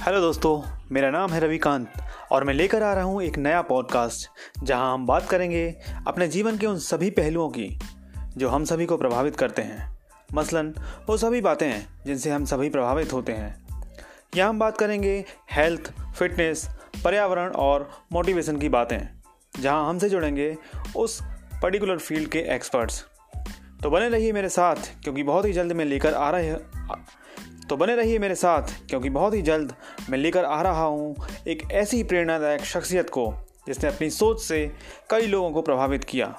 Hello दोस्तों, मेरा नाम है रविकांत और मैं लेकर आ रहा हूँ एक नया पॉडकास्ट जहाँ हम बात करेंगे अपने जीवन के उन सभी पहलुओं की, जो हम सभी को प्रभावित करते हैं। मसलन, वो सभी बातें हैं जिनसे हम सभी प्रभावित होते हैं। यहाँ हम बात करेंगे हेल्थ फिटनेस पर्यावरण और मोटिवेशन की बातें, जहाँ हमसे जुड़ेंगे उस पर्टिकुलर फ़ील्ड के एक्सपर्ट्स तो बने रहिए मेरे साथ, क्योंकि बहुत ही जल्द मैं लेकर आ रहे तो बने रहिए मेरे साथ, क्योंकि बहुत ही जल्द मैं लेकर आ रहा हूँ एक ऐसी प्रेरणादायक शख्सियत को, जिसने अपनी सोच से कई लोगों को प्रभावित किया।